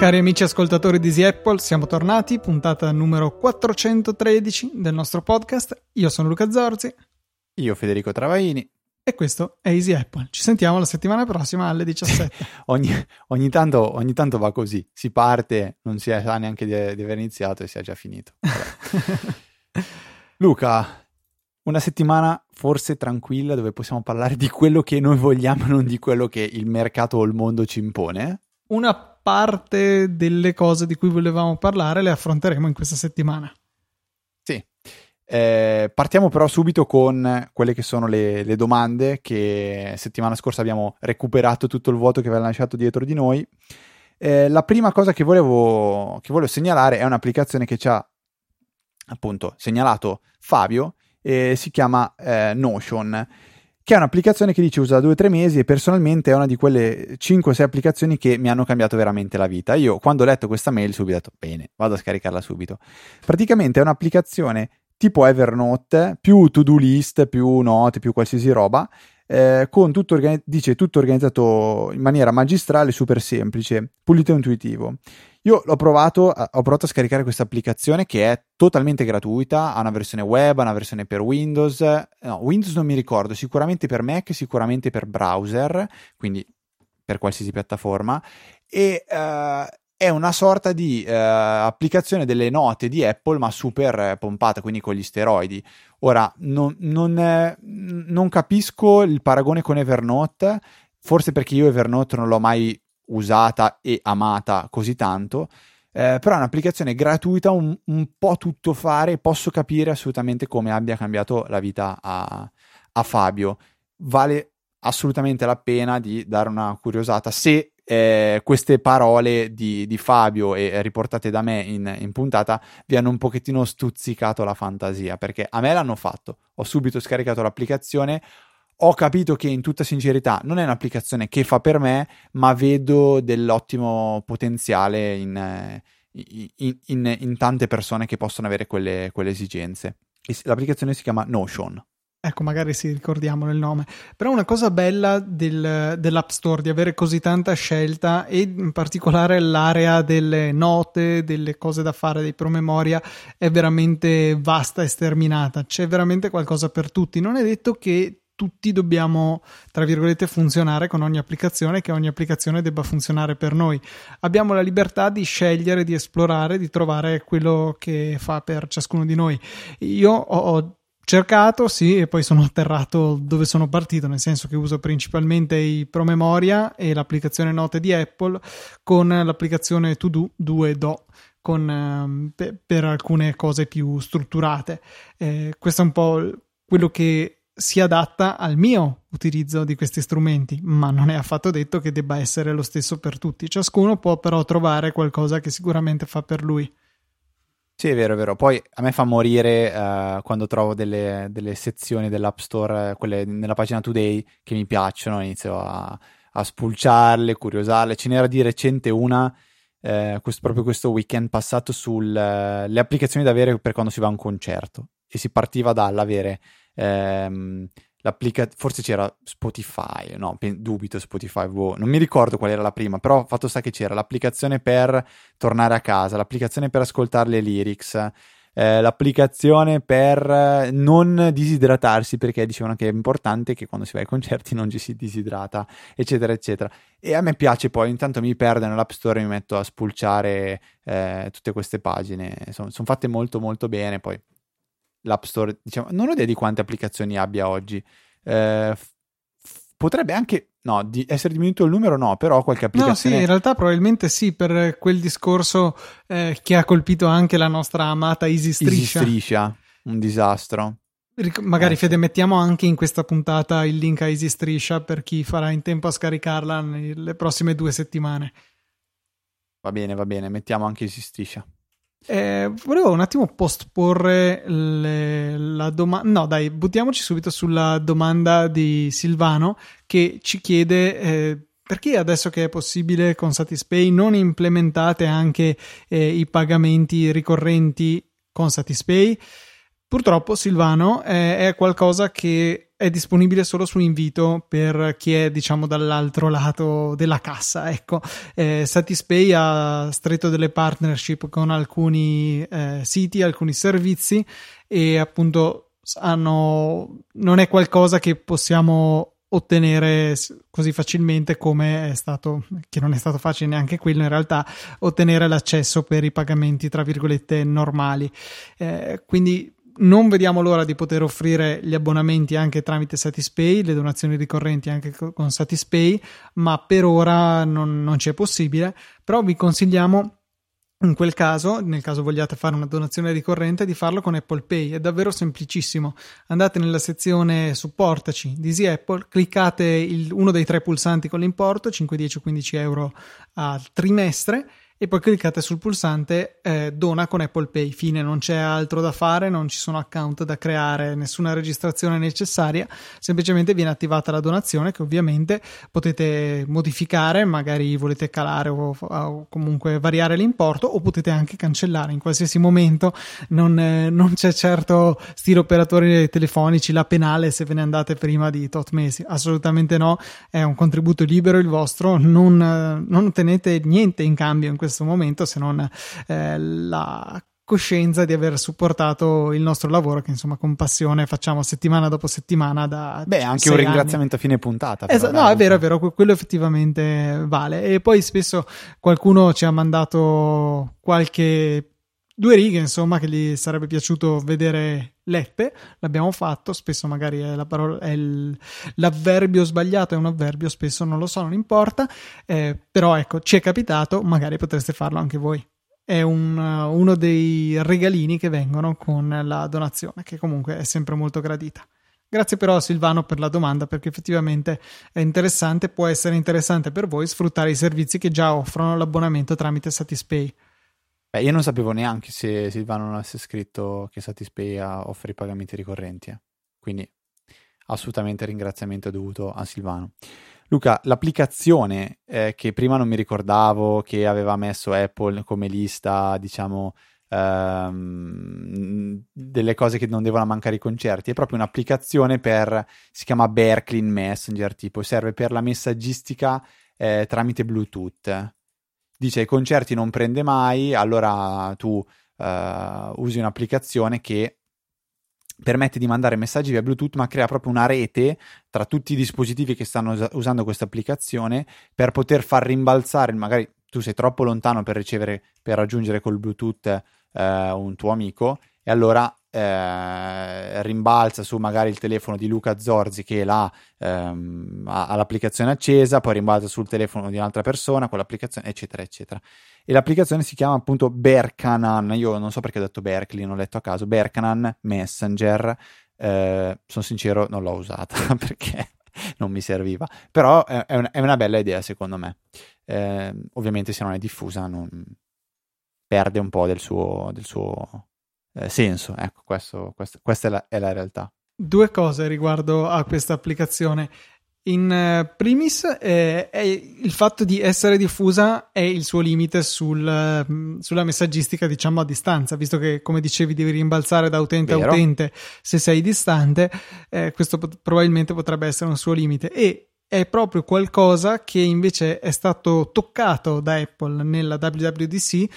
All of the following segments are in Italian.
Cari amici ascoltatori di Easy Apple, siamo tornati, puntata numero 413 del nostro podcast. Io sono Luca Zorzi. Io Federico Travaini. E questo è Easy Apple. Ci sentiamo la settimana prossima alle 17. ogni, ogni, tanto, ogni, tanto, va così. Si parte, non si sa neanche di, di aver iniziato e si è già finito. Luca, una settimana forse tranquilla dove possiamo parlare di quello che noi vogliamo, non di quello che il mercato o il mondo ci impone. Una parte delle cose di cui volevamo parlare le affronteremo in questa settimana. Eh, partiamo però subito con quelle che sono le, le, domande che settimana scorsa abbiamo recuperato tutto il vuoto che aveva lasciato dietro di noi. Eh, la prima cosa che volevo, che volevo segnalare è un'applicazione che ci ha appunto segnalato Fabio e si chiama eh, Notion che è un'applicazione che dice usa da 2-3 mesi e personalmente è una di quelle 5-6 applicazioni che mi hanno cambiato veramente la vita. Io quando ho letto questa mail subito ho detto bene, vado a scaricarla subito. Praticamente è un'applicazione tipo Evernote, più to-do list, più note, più qualsiasi roba, eh, con tutto, organi- dice, tutto organizzato in maniera magistrale, super semplice, pulito e intuitivo. Io l'ho provato, ho provato a scaricare questa applicazione che è totalmente gratuita, ha una versione web, ha una versione per Windows, no, Windows non mi ricordo, sicuramente per Mac, sicuramente per browser, quindi per qualsiasi piattaforma, e uh, è una sorta di uh, applicazione delle note di Apple, ma super pompata, quindi con gli steroidi. Ora, non, non, eh, non capisco il paragone con Evernote, forse perché io Evernote non l'ho mai usata e amata così tanto. Eh, però è un'applicazione gratuita, un, un, po' tutto fare, posso capire assolutamente come abbia cambiato la vita a, a Fabio. Vale assolutamente la pena di dare una curiosata se eh, queste parole di, di, Fabio e riportate da me in, in, puntata vi hanno un pochettino stuzzicato la fantasia perché a me l'hanno fatto ho subito scaricato l'applicazione ho capito che in tutta sincerità non è un'applicazione che fa per me, ma vedo dell'ottimo potenziale in, in, in, in tante persone che possono avere quelle, quelle esigenze. L'applicazione si chiama Notion. Ecco, magari sì, ricordiamo il nome. Però una cosa bella del, dell'App Store di avere così tanta scelta e in particolare l'area delle note, delle cose da fare, dei promemoria è veramente vasta e sterminata. C'è veramente qualcosa per tutti. Non è detto che tutti dobbiamo, tra virgolette, funzionare con ogni applicazione, che ogni applicazione debba funzionare per noi. Abbiamo la libertà di scegliere, di esplorare, di trovare quello che fa per ciascuno di noi. Io ho cercato, sì, e poi sono atterrato dove sono partito, nel senso che uso principalmente i promemoria e l'applicazione note di Apple con l'applicazione To Do 2 Do con, um, per, per, alcune cose più strutturate. Eh, questo è un po' quello che si adatta al mio utilizzo di questi strumenti, ma non è affatto detto che debba essere lo stesso per tutti. Ciascuno può però trovare qualcosa che sicuramente fa per lui. Sì, è vero, è vero. Poi a me fa morire uh, quando trovo delle, delle, sezioni dell'App Store, quelle nella pagina Today, che mi piacciono, inizio a, a spulciarle, curiosarle. Ce n'era di recente una, eh, questo, proprio questo weekend passato, sulle uh, applicazioni da avere per quando si va a un concerto. E si partiva dall'avere ehm, forse c'era Spotify, no, dubito Spotify, boh, non mi ricordo qual era la prima, però fatto sta che c'era l'applicazione per tornare a casa, l'applicazione per ascoltare le lyrics, eh, l'applicazione per non disidratarsi perché dicevano che è importante che quando si va ai concerti non ci si disidrata, eccetera, eccetera. E a me piace poi, intanto mi perdo nell'App Store e mi metto a spulciare eh, tutte queste pagine, sono son fatte molto molto bene, poi l'App Store, diciamo, non ho idea di quante applicazioni abbia oggi. Eh, potrebbe anche no, di essere diminuito il numero, no, però qualche applicazione. No, sì, in realtà probabilmente sì, per quel discorso eh, che ha colpito anche la nostra amata Easy Striscia. Easy Striscia, un disastro. Magari eh, Fede, mettiamo anche in questa puntata il link a Easy Striscia per chi farà in tempo a scaricarla nelle prossime due settimane. Va bene, va bene, mettiamo anche Easy Striscia. Eh, volevo un attimo posporre le, la domanda. No, dai, buttiamoci subito sulla domanda di Silvano che ci chiede eh, perché adesso che è possibile con Satispay non implementate anche eh, i pagamenti ricorrenti con Satispay? Purtroppo Silvano è, è qualcosa che è disponibile solo su invito per chi è diciamo dall'altro lato della cassa ecco eh, Satispay ha stretto delle partnership con alcuni eh, siti alcuni servizi e appunto hanno non è qualcosa che possiamo ottenere così facilmente come è stato, che non è stato facile neanche quello in realtà, ottenere l'accesso per i pagamenti tra virgolette normali. Eh, quindi non vediamo l'ora di poter offrire gli abbonamenti anche tramite Satispay, le donazioni ricorrenti anche con Satispay, ma per ora non, non c'è possibile. Però vi consigliamo in quel caso, nel caso vogliate fare una donazione ricorrente, di farlo con Apple Pay. È davvero semplicissimo. Andate nella sezione supportaci di Easy Apple, cliccate il, uno dei tre pulsanti con l'importo, 5, 10 o 15 euro al trimestre e poi cliccate sul pulsante eh, dona con Apple Pay. Fine, non c'è altro da fare, non ci sono account da creare, nessuna registrazione necessaria, semplicemente viene attivata la donazione che ovviamente potete modificare, magari volete calare o, o comunque variare l'importo o potete anche cancellare in qualsiasi momento. Non, eh, non c'è certo stile operatori telefonici la penale se ve ne andate prima di tot mesi, assolutamente no, è un contributo libero il vostro, non, non ottenete niente in cambio in questo questo momento se non eh, la coscienza di aver supportato il nostro lavoro che insomma con passione facciamo settimana dopo settimana da beh anche un ringraziamento anni. a fine puntata però, esatto, no è vero è vero quello effettivamente vale e poi spesso qualcuno ci ha mandato qualche due righe, insomma, che gli sarebbe piaciuto vedere lette. L'abbiamo fatto. Spesso magari è, la parola, è il, l'avverbio sbagliato, è un avverbio, spesso non lo so, non importa. Eh, però ecco, ci è capitato, magari potreste farlo anche voi. È un, uno dei regalini che vengono con la donazione, che comunque è sempre molto gradita. Grazie però a Silvano per la domanda perché effettivamente è interessante, può essere interessante per voi sfruttare i servizi che già offrono l'abbonamento tramite Satispay. Beh, io non sapevo neanche se Silvano non avesse scritto che Satispay offre i pagamenti ricorrenti. Eh. Quindi assolutamente ringraziamento dovuto a Silvano. Luca, l'applicazione eh, che prima non mi ricordavo che aveva messo Apple come lista, diciamo, ehm, delle cose che non devono mancare i concerti, è proprio un'applicazione per, si chiama Berkeley Messenger, tipo, serve per la messaggistica eh, tramite Bluetooth dice i concerti non prende mai, allora tu uh, usi un'applicazione che permette di mandare messaggi via Bluetooth, ma crea proprio una rete tra tutti i dispositivi che stanno us- usando questa applicazione per poter far rimbalzare, magari tu sei troppo lontano per ricevere, per raggiungere col Bluetooth uh, un tuo amico, e allora eh, rimbalza su magari il telefono di Luca Zorzi che l'ha, ehm, ha, l'applicazione accesa, poi rimbalza sul telefono di un'altra persona con l'applicazione, eccetera, eccetera. E l'applicazione si chiama appunto Berkanan. Io non so perché ho detto Berkeley, non ho letto a caso. Berkanan Messenger. Eh, sono sincero, non l'ho usata perché non mi serviva. Però è, è, una, è una, bella idea, secondo me. Eh, ovviamente, se non è diffusa, non perde un po' del suo, del suo eh, senso. Ecco, questo, questo, questa è la, è la, realtà. Due cose riguardo a questa applicazione. In uh, primis, eh, il fatto di essere diffusa è il suo limite sul, uh, sulla messaggistica, diciamo a distanza, visto che, come dicevi, devi rimbalzare da utente Vero. a utente se sei distante. Eh, questo pot- probabilmente potrebbe essere un suo limite. E è proprio qualcosa che invece è stato toccato da Apple nella WWDC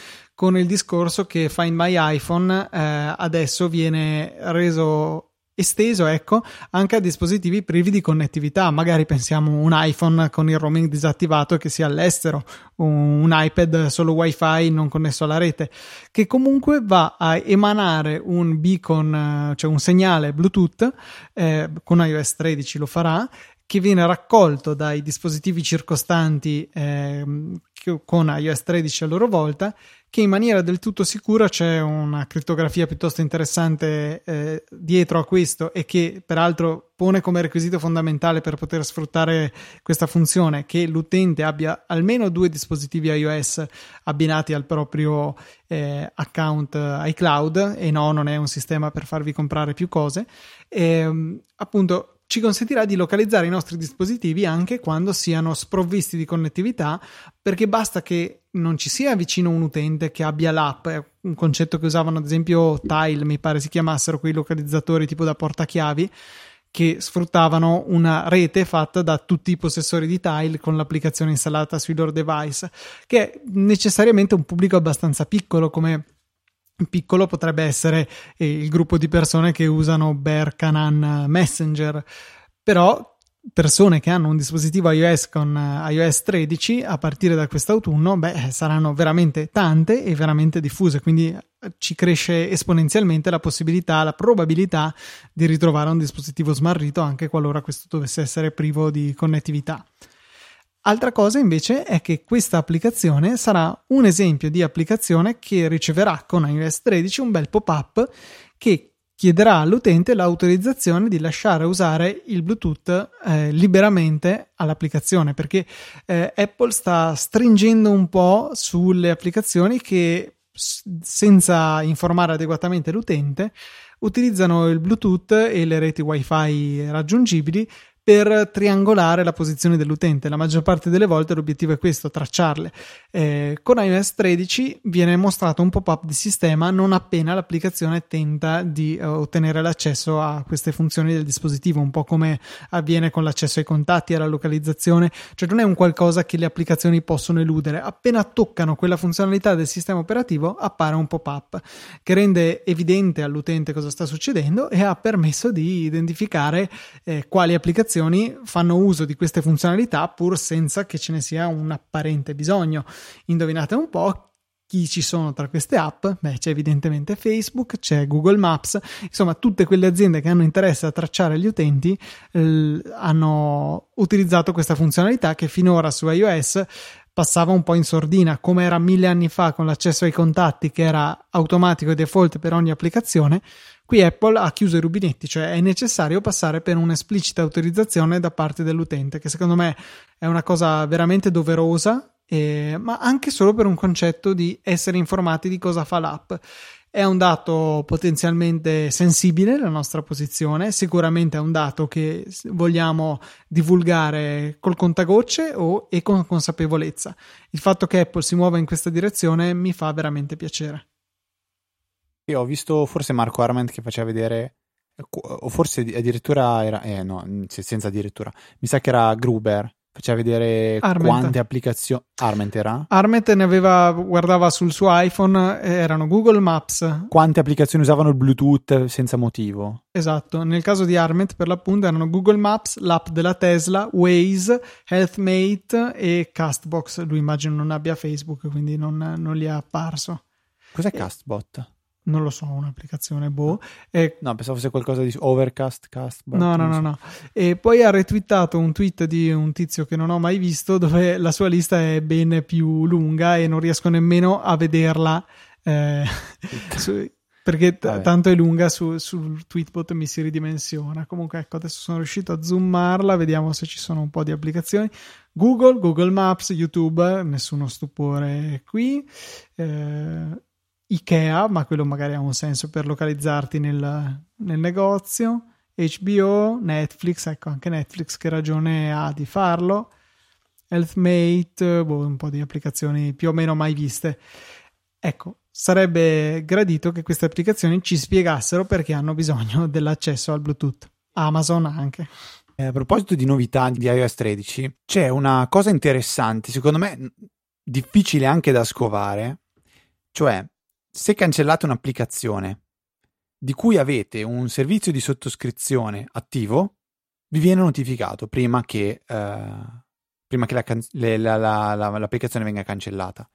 con il discorso che Find My iPhone eh, adesso viene reso esteso ecco anche a dispositivi privi di connettività. Magari pensiamo un iPhone con il roaming disattivato che sia all'estero un, iPad solo wifi non connesso alla rete che comunque va a emanare un beacon cioè un segnale bluetooth eh, con iOS 13 lo farà che viene raccolto dai dispositivi circostanti eh, con iOS 13 a loro volta, che in maniera del tutto sicura c'è una crittografia piuttosto interessante eh, dietro a questo e che peraltro pone come requisito fondamentale per poter sfruttare questa funzione che l'utente abbia almeno due dispositivi iOS abbinati al proprio eh, account iCloud e no, non è un sistema per farvi comprare più cose. E, appunto ci consentirà di localizzare i nostri dispositivi anche quando siano sprovvisti di connettività, perché basta che non ci sia vicino un utente che abbia l'app, un concetto che usavano ad esempio Tile, mi pare si chiamassero quei localizzatori tipo da portachiavi che sfruttavano una rete fatta da tutti i possessori di Tile con l'applicazione installata sui loro device, che è necessariamente un pubblico abbastanza piccolo come piccolo potrebbe essere eh, il gruppo di persone che usano Bear Canan Messenger, però persone che hanno un dispositivo iOS con eh, iOS 13 a partire da quest'autunno, beh, saranno veramente tante e veramente diffuse, quindi eh, ci cresce esponenzialmente la possibilità, la probabilità di ritrovare un dispositivo smarrito anche qualora questo dovesse essere privo di connettività. Altra cosa invece è che questa applicazione sarà un esempio di applicazione che riceverà con iOS 13 un bel pop-up che chiederà all'utente l'autorizzazione di lasciare usare il Bluetooth eh, liberamente all'applicazione perché eh, Apple sta stringendo un po' sulle applicazioni che senza informare adeguatamente l'utente utilizzano il Bluetooth e le reti wifi raggiungibili per triangolare la posizione dell'utente. La maggior parte delle volte l'obiettivo è questo, tracciarle. Eh, con iOS 13 viene mostrato un pop-up di sistema non appena l'applicazione tenta di uh, ottenere l'accesso a queste funzioni del dispositivo, un po' come avviene con l'accesso ai contatti, alla localizzazione, cioè non è un qualcosa che le applicazioni possono eludere. Appena toccano quella funzionalità del sistema operativo appare un pop-up che rende evidente all'utente cosa sta succedendo e ha permesso di identificare eh, quali applicazioni applicazioni fanno uso di queste funzionalità pur senza che ce ne sia un apparente bisogno. Indovinate un po' chi ci sono tra queste app? Beh, c'è evidentemente Facebook, c'è Google Maps, insomma, tutte quelle aziende che hanno interesse a tracciare gli utenti eh, hanno utilizzato questa funzionalità che finora su iOS passava un po' in sordina, come era mille anni fa con l'accesso ai contatti che era automatico e default per ogni applicazione. Qui Apple ha chiuso i rubinetti, cioè è necessario passare per un'esplicita autorizzazione da parte dell'utente, che secondo me è una cosa veramente doverosa, eh, ma anche solo per un concetto di essere informati di cosa fa l'app. È un dato potenzialmente sensibile la nostra posizione, sicuramente è un dato che vogliamo divulgare col contagocce o, e con consapevolezza. Il fatto che Apple si muova in questa direzione mi fa veramente piacere. Io ho visto forse Marco Arment che faceva vedere, o forse addirittura era, eh no, senza addirittura, mi sa che era Gruber, faceva vedere Arment. quante applicazioni Arment era? Arment ne aveva guardava sul suo iPhone erano Google Maps quante applicazioni usavano il Bluetooth senza motivo esatto nel caso di Arment per l'appunto erano Google Maps l'app della Tesla Waze Healthmate e Castbox lui immagino non abbia Facebook quindi non, non gli è apparso cos'è Castbot? Non lo so, un'applicazione boh. E... No, pensavo fosse qualcosa di Overcast, Cast. No, no, no, no. E poi ha retweetato un tweet di un tizio che non ho mai visto dove la sua lista è ben più lunga e non riesco nemmeno a vederla. Eh, su, perché t- tanto è lunga su, sul tweetbot mi si ridimensiona. Comunque, ecco, adesso sono riuscito a zoomarla, vediamo se ci sono un po' di applicazioni. Google, Google Maps, YouTube, nessuno stupore qui. Eh, Ikea, ma quello magari ha un senso per localizzarti nel, nel negozio. HBO, Netflix, ecco anche Netflix che ragione ha di farlo. Healthmate, boh, un po' di applicazioni più o meno mai viste. Ecco, sarebbe gradito che queste applicazioni ci spiegassero perché hanno bisogno dell'accesso al Bluetooth. Amazon anche. Eh, a proposito di novità di iOS 13, c'è una cosa interessante, secondo me difficile anche da scovare, cioè se cancellate un'applicazione di cui avete un servizio di sottoscrizione attivo, vi viene notificato prima che, uh, prima che la can- le, la, la, la, l'applicazione venga cancellata.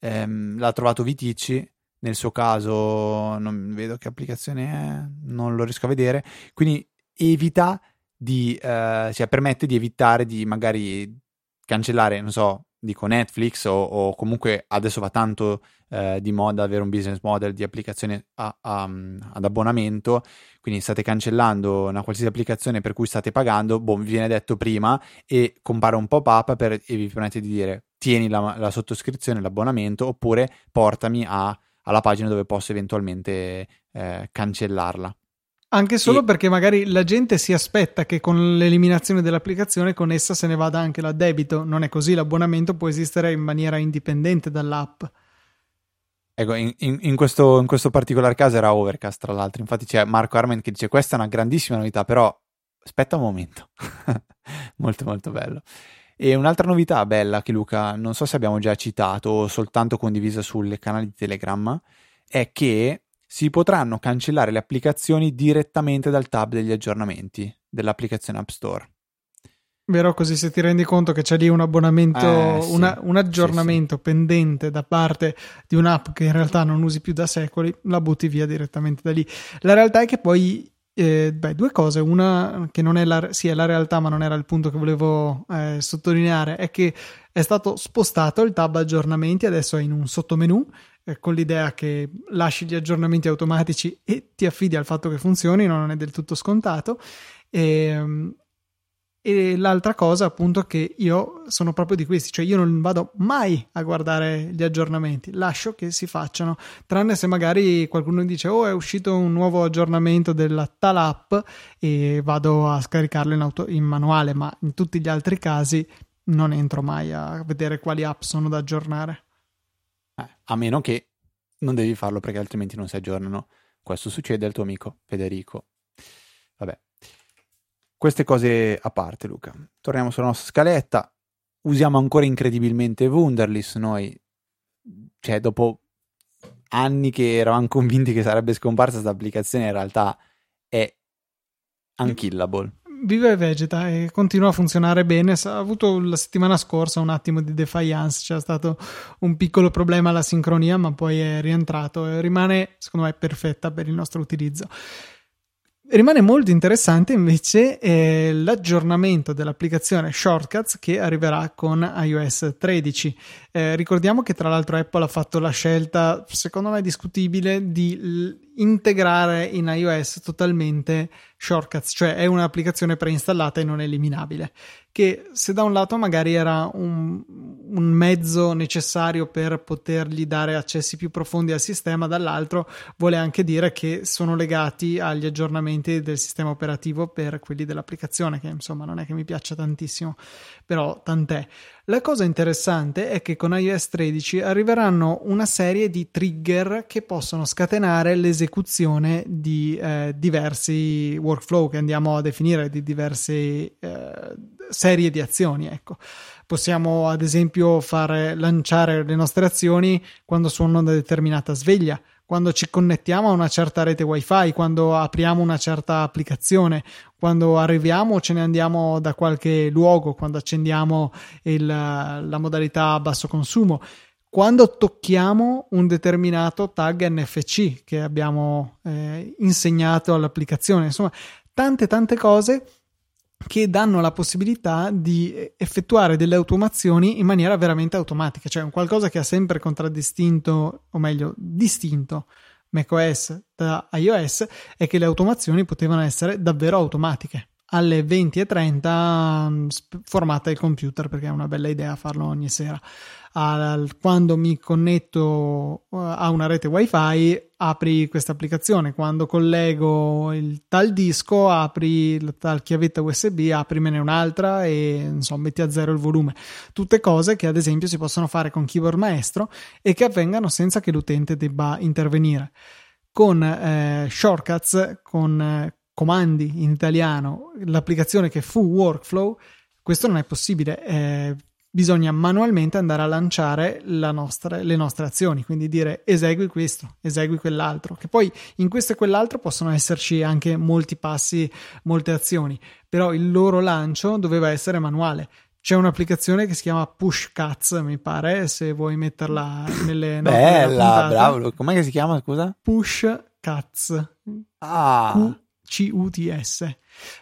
Um, l'ha trovato Vitici, nel suo caso non vedo che applicazione è, non lo riesco a vedere, quindi evita di, uh, cioè permette di evitare di magari cancellare, non so, dico Netflix o, o comunque adesso va tanto eh, di moda avere un business model di applicazione a, a, ad abbonamento, quindi state cancellando una qualsiasi applicazione per cui state pagando, boh, vi viene detto prima e compare un pop-up e vi permette di dire tieni la, la sottoscrizione, l'abbonamento oppure portami a, alla pagina dove posso eventualmente eh, cancellarla. Anche solo e... perché magari la gente si aspetta che con l'eliminazione dell'applicazione con essa se ne vada anche l'addebito. Non è così, l'abbonamento può esistere in maniera indipendente dall'app. Ecco, in, in, questo, in, questo, particolare caso era Overcast, tra l'altro. Infatti c'è Marco Armen che dice: Questa è una grandissima novità, però aspetta un momento. molto, molto bello. E un'altra novità bella che Luca, non so se abbiamo già citato o soltanto condivisa sul canale di Telegram, è che si potranno cancellare le applicazioni direttamente dal tab degli aggiornamenti dell'applicazione App Store. Vero, così se ti rendi conto che c'è lì un abbonamento, eh, sì. una, un aggiornamento sì, sì. pendente da parte di un'app che in realtà non usi più da secoli, la butti via direttamente da lì. La realtà è che poi, eh, beh, due cose. Una che non è la, sì, è la realtà, ma non era il punto che volevo eh, sottolineare, è che è stato spostato il tab aggiornamenti, adesso è in un sottomenu eh, con l'idea che lasci gli aggiornamenti automatici e ti affidi al fatto che funzioni, non è del tutto scontato. E, ehm, e l'altra cosa, appunto, che io sono proprio di questi, cioè io non vado mai a guardare gli aggiornamenti, lascio che si facciano, tranne se magari qualcuno dice: Oh, è uscito un nuovo aggiornamento della tal app e vado a scaricarlo in, auto- in manuale, ma in tutti gli altri casi non entro mai a vedere quali app sono da aggiornare. Eh, a meno che non devi farlo perché altrimenti non si aggiornano. Questo succede al tuo amico Federico. Vabbè. Queste cose a parte, Luca. Torniamo sulla nostra scaletta. Usiamo ancora incredibilmente Wunderlist. Noi, cioè, dopo anni che eravamo convinti che sarebbe scomparsa questa applicazione, in realtà è unkillable vive vegeta e continua a funzionare bene. Ha avuto la settimana scorsa un attimo di defiance, c'è stato un piccolo problema alla sincronia, ma poi è rientrato e rimane, secondo me, perfetta per il nostro utilizzo. Rimane molto interessante invece eh, l'aggiornamento dell'applicazione Shortcuts che arriverà con iOS 13. Eh, ricordiamo che tra l'altro Apple ha fatto la scelta, secondo me discutibile, di integrare in iOS totalmente Shortcuts, cioè è un'applicazione preinstallata e non eliminabile, che se da un lato magari era un, un, mezzo necessario per potergli dare accessi più profondi al sistema, dall'altro vuole anche dire che sono legati agli aggiornamenti del sistema operativo per quelli dell'applicazione, che insomma non è che mi piaccia tantissimo, però tant'è. La cosa interessante è che con iOS 13 arriveranno una serie di trigger che possono scatenare l'esecuzione di eh, diversi workflow che andiamo a definire, di diverse eh, serie di azioni. Ecco. Possiamo ad esempio fare lanciare le nostre azioni quando suona una determinata sveglia quando ci connettiamo a una certa rete wifi, quando apriamo una certa applicazione, quando arriviamo o ce ne andiamo da qualche luogo, quando accendiamo il, la modalità a basso consumo, quando tocchiamo un determinato tag NFC che abbiamo eh, insegnato all'applicazione, insomma, tante tante cose che danno la possibilità di effettuare delle automazioni in maniera veramente automatica, cioè un qualcosa che ha sempre contraddistinto, o meglio, distinto macOS da iOS è che le automazioni potevano essere davvero automatiche. Alle 20.30 mm, formata il computer perché è una bella idea farlo ogni sera. Al, quando mi connetto uh, a una rete wifi apri questa applicazione. Quando collego il tal disco apri la tal chiavetta usb aprimene un'altra e insomma metti a zero il volume. Tutte cose che ad esempio si possono fare con keyboard maestro e che avvengano senza che l'utente debba intervenire. Con eh, shortcuts con eh, comandi in italiano l'applicazione che fu workflow questo non è possibile eh, bisogna manualmente andare a lanciare nostra, le nostre azioni, quindi dire esegui questo, esegui quell'altro, che poi in questo e quell'altro possono esserci anche molti passi, molte azioni, però il loro lancio doveva essere manuale. C'è un'applicazione che si chiama Push Cuts, mi pare, se vuoi metterla nelle note Bella, bravo. Com'è si chiama, scusa? Push Cuts. Ah. Q-C-U-T-S.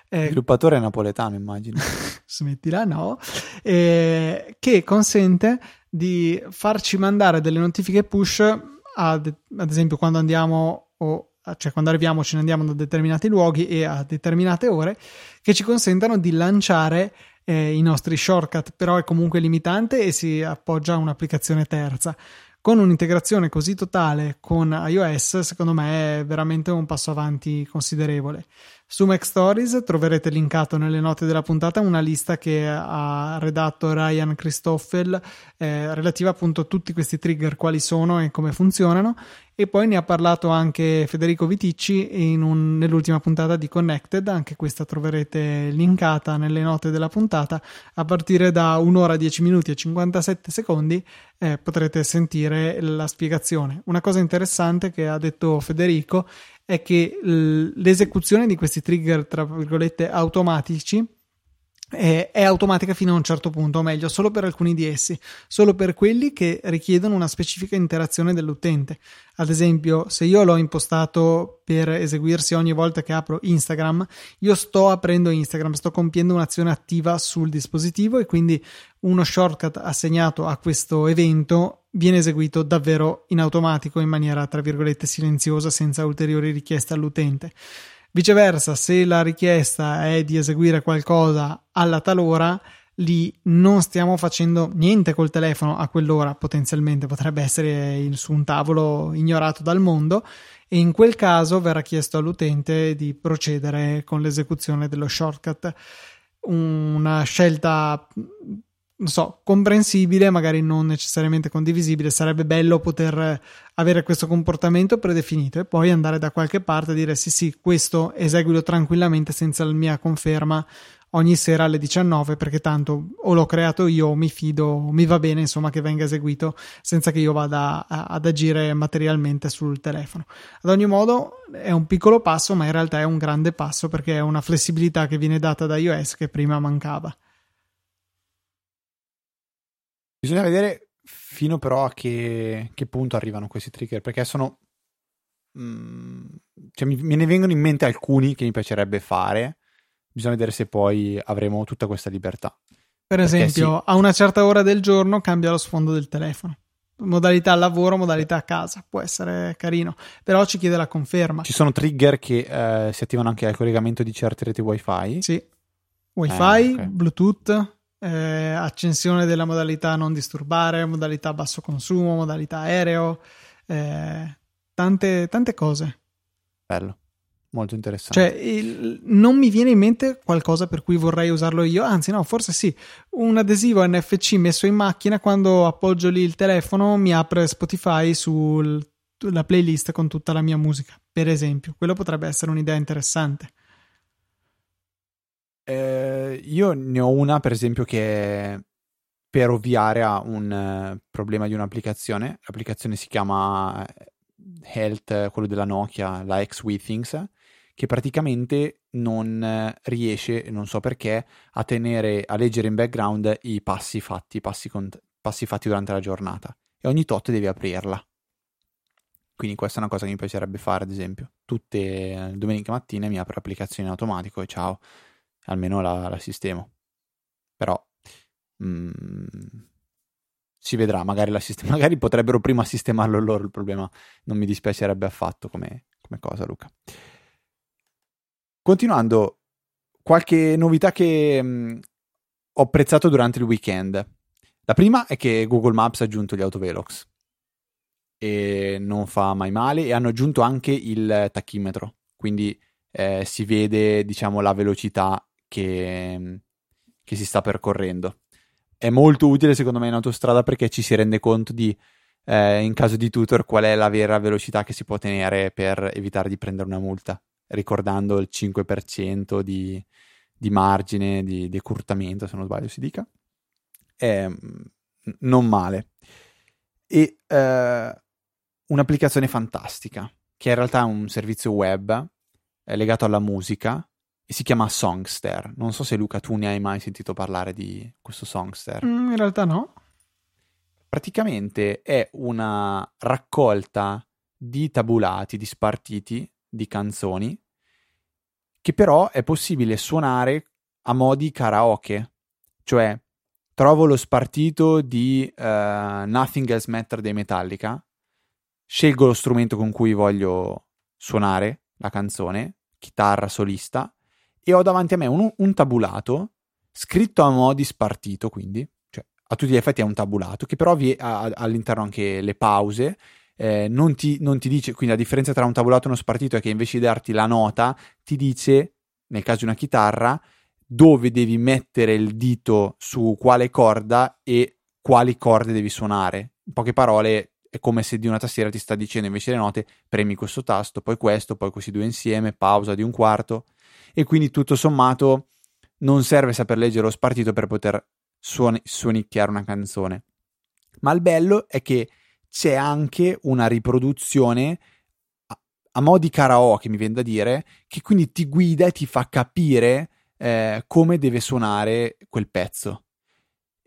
Eh, Sviluppatore napoletano, immagino. smettila, no. Eh, che consente di farci mandare delle notifiche push, ad, ad esempio quando andiamo o cioè quando arriviamo ce ne andiamo da determinati luoghi e a determinate ore che ci consentano di lanciare eh, i nostri shortcut, però è comunque limitante e si appoggia a un'applicazione terza. Con un'integrazione così totale con iOS, secondo me è veramente un passo avanti considerevole. Su Mac Stories troverete linkato nelle note della puntata una lista che ha redatto Ryan Christoffel eh, relativa appunto a tutti questi trigger, quali sono e come funzionano. E poi ne ha parlato anche Federico Viticci un, nell'ultima puntata di Connected, anche questa troverete linkata nelle note della puntata. A partire da un'ora 10 minuti e 57 secondi eh, potrete sentire la spiegazione. Una cosa interessante che ha detto Federico è che l'esecuzione di questi trigger, tra virgolette, automatici è, automatica fino a un certo punto, o meglio, solo per alcuni di essi, solo per quelli che richiedono una specifica interazione dell'utente. Ad esempio, se io l'ho impostato per eseguirsi ogni volta che apro Instagram, io sto aprendo Instagram, sto compiendo un'azione attiva sul dispositivo e quindi uno shortcut assegnato a questo evento viene eseguito davvero in automatico in maniera tra virgolette silenziosa senza ulteriori richieste all'utente. Viceversa, se la richiesta è di eseguire qualcosa alla talora, lì non stiamo facendo niente col telefono a quell'ora, potenzialmente potrebbe essere su un tavolo ignorato dal mondo e in quel caso verrà chiesto all'utente di procedere con l'esecuzione dello shortcut. Una scelta non so, comprensibile, magari non necessariamente condivisibile. Sarebbe bello poter avere questo comportamento predefinito e poi andare da qualche parte e dire sì, sì, questo eseguilo tranquillamente senza la mia conferma ogni sera alle 19 perché tanto o l'ho creato io o mi fido o mi va bene insomma che venga eseguito senza che io vada a, ad agire materialmente sul telefono ad ogni modo è un piccolo passo ma in realtà è un grande passo perché è una flessibilità che viene data da iOS che prima mancava Bisogna vedere fino però a che, che punto arrivano questi trigger, perché sono... Mm, cioè mi, me ne vengono in mente alcuni che mi piacerebbe fare, bisogna vedere se poi avremo tutta questa libertà. Per esempio, sì. a una certa ora del giorno cambia lo sfondo del telefono. Modalità lavoro, modalità a casa, può essere carino, però ci chiede la conferma. Ci sono trigger che eh, si attivano anche al collegamento di certe reti wifi. Sì, wifi, eh, okay. bluetooth, eh, accensione della modalità non disturbare, modalità basso consumo, modalità aereo, eh, tante, tante cose. Bello, molto interessante. Cioè, il, non mi viene in mente qualcosa per cui vorrei usarlo io, anzi no, forse sì, un adesivo NFC messo in macchina, quando appoggio lì il telefono mi apre Spotify sulla playlist con tutta la mia musica, per esempio. Quello potrebbe essere un'idea interessante. Eh, io ne ho una, per esempio, che è per ovviare a un uh, problema di un'applicazione. L'applicazione si chiama eh, Health, quello della Nokia, la X-Withings, che praticamente non riesce, non so perché, a tenere, a leggere in background i passi fatti, i passi, con, passi fatti durante la giornata. E ogni tot devi aprirla. Quindi questa è una cosa che mi piacerebbe fare, ad esempio. Tutte le domeniche mattine mi apro l'applicazione in automatico e ciao almeno la, la sistemo. Però mm, si vedrà, magari, sistem- magari, potrebbero prima sistemarlo loro il problema, non mi dispiacerebbe affatto come, come cosa Luca. Continuando, qualche novità che mh, mm, ho apprezzato durante il weekend. La prima è che Google Maps ha aggiunto gli autovelox e non fa mai male e hanno aggiunto anche il tachimetro, quindi eh, si vede diciamo la velocità che, che si sta percorrendo. È molto utile secondo me in autostrada perché ci si rende conto di, eh, in caso di tutor, qual è la vera velocità che si può tenere per evitare di prendere una multa, ricordando il 5% di, di margine di decurtamento, se non sbaglio si dica. È non male. E eh, un'applicazione fantastica, che in realtà è un servizio web è legato alla musica e si chiama Songster. Non so se Luca tu ne hai mai sentito parlare di questo Songster. Mm, in realtà no. Praticamente è una raccolta di tabulati, di spartiti, di canzoni, che però è possibile suonare a modi karaoke. Cioè, trovo lo spartito di uh, Nothing Else Matter dei Metallica, scelgo lo strumento con cui voglio suonare la canzone, chitarra solista, e ho davanti a me un, un tabulato scritto a mo' di spartito, quindi, cioè a tutti gli effetti è un tabulato che però vi ha all'interno anche le pause. Eh, non, ti, non ti dice, quindi la differenza tra un tabulato e uno spartito è che invece di darti la nota, ti dice, nel caso di una chitarra, dove devi mettere il dito su quale corda e quali corde devi suonare. In poche parole, è come se di una tastiera ti sta dicendo invece le note, premi questo tasto, poi questo, poi questi due insieme, pausa di un quarto. E quindi tutto sommato non serve saper leggere lo spartito per poter suoni- suonicchiare una canzone. Ma il bello è che c'è anche una riproduzione a, a mo' di karaoke, mi viene da dire, che quindi ti guida e ti fa capire eh, come deve suonare quel pezzo.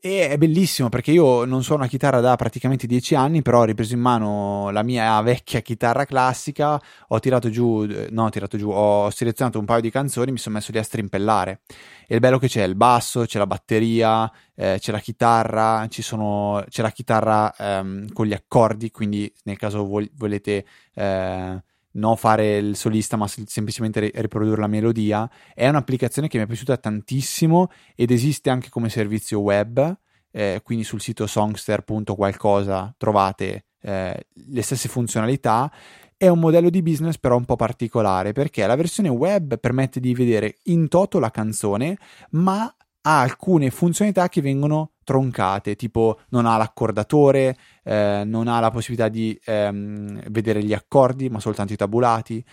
E è bellissimo perché io non suono una chitarra da praticamente dieci anni, però ho ripreso in mano la mia vecchia chitarra classica, ho tirato giù, no, ho tirato giù, ho selezionato un paio di canzoni, mi sono messo lì a strimpellare. E il bello che c'è il basso, c'è la batteria, eh, c'è la chitarra, sono, c'è la chitarra ehm, con gli accordi, quindi nel caso vol- volete eh, non fare il solista, ma semplicemente riprodurre la melodia. È un'applicazione che mi è piaciuta tantissimo ed esiste anche come servizio web. Eh, quindi sul sito songster.qualcosa trovate eh, le stesse funzionalità. È un modello di business però un po' particolare perché la versione web permette di vedere in toto la canzone, ma ha alcune funzionalità che vengono troncate, tipo non ha l'accordatore, eh, non ha la possibilità di ehm, vedere gli accordi, ma soltanto i tabulati,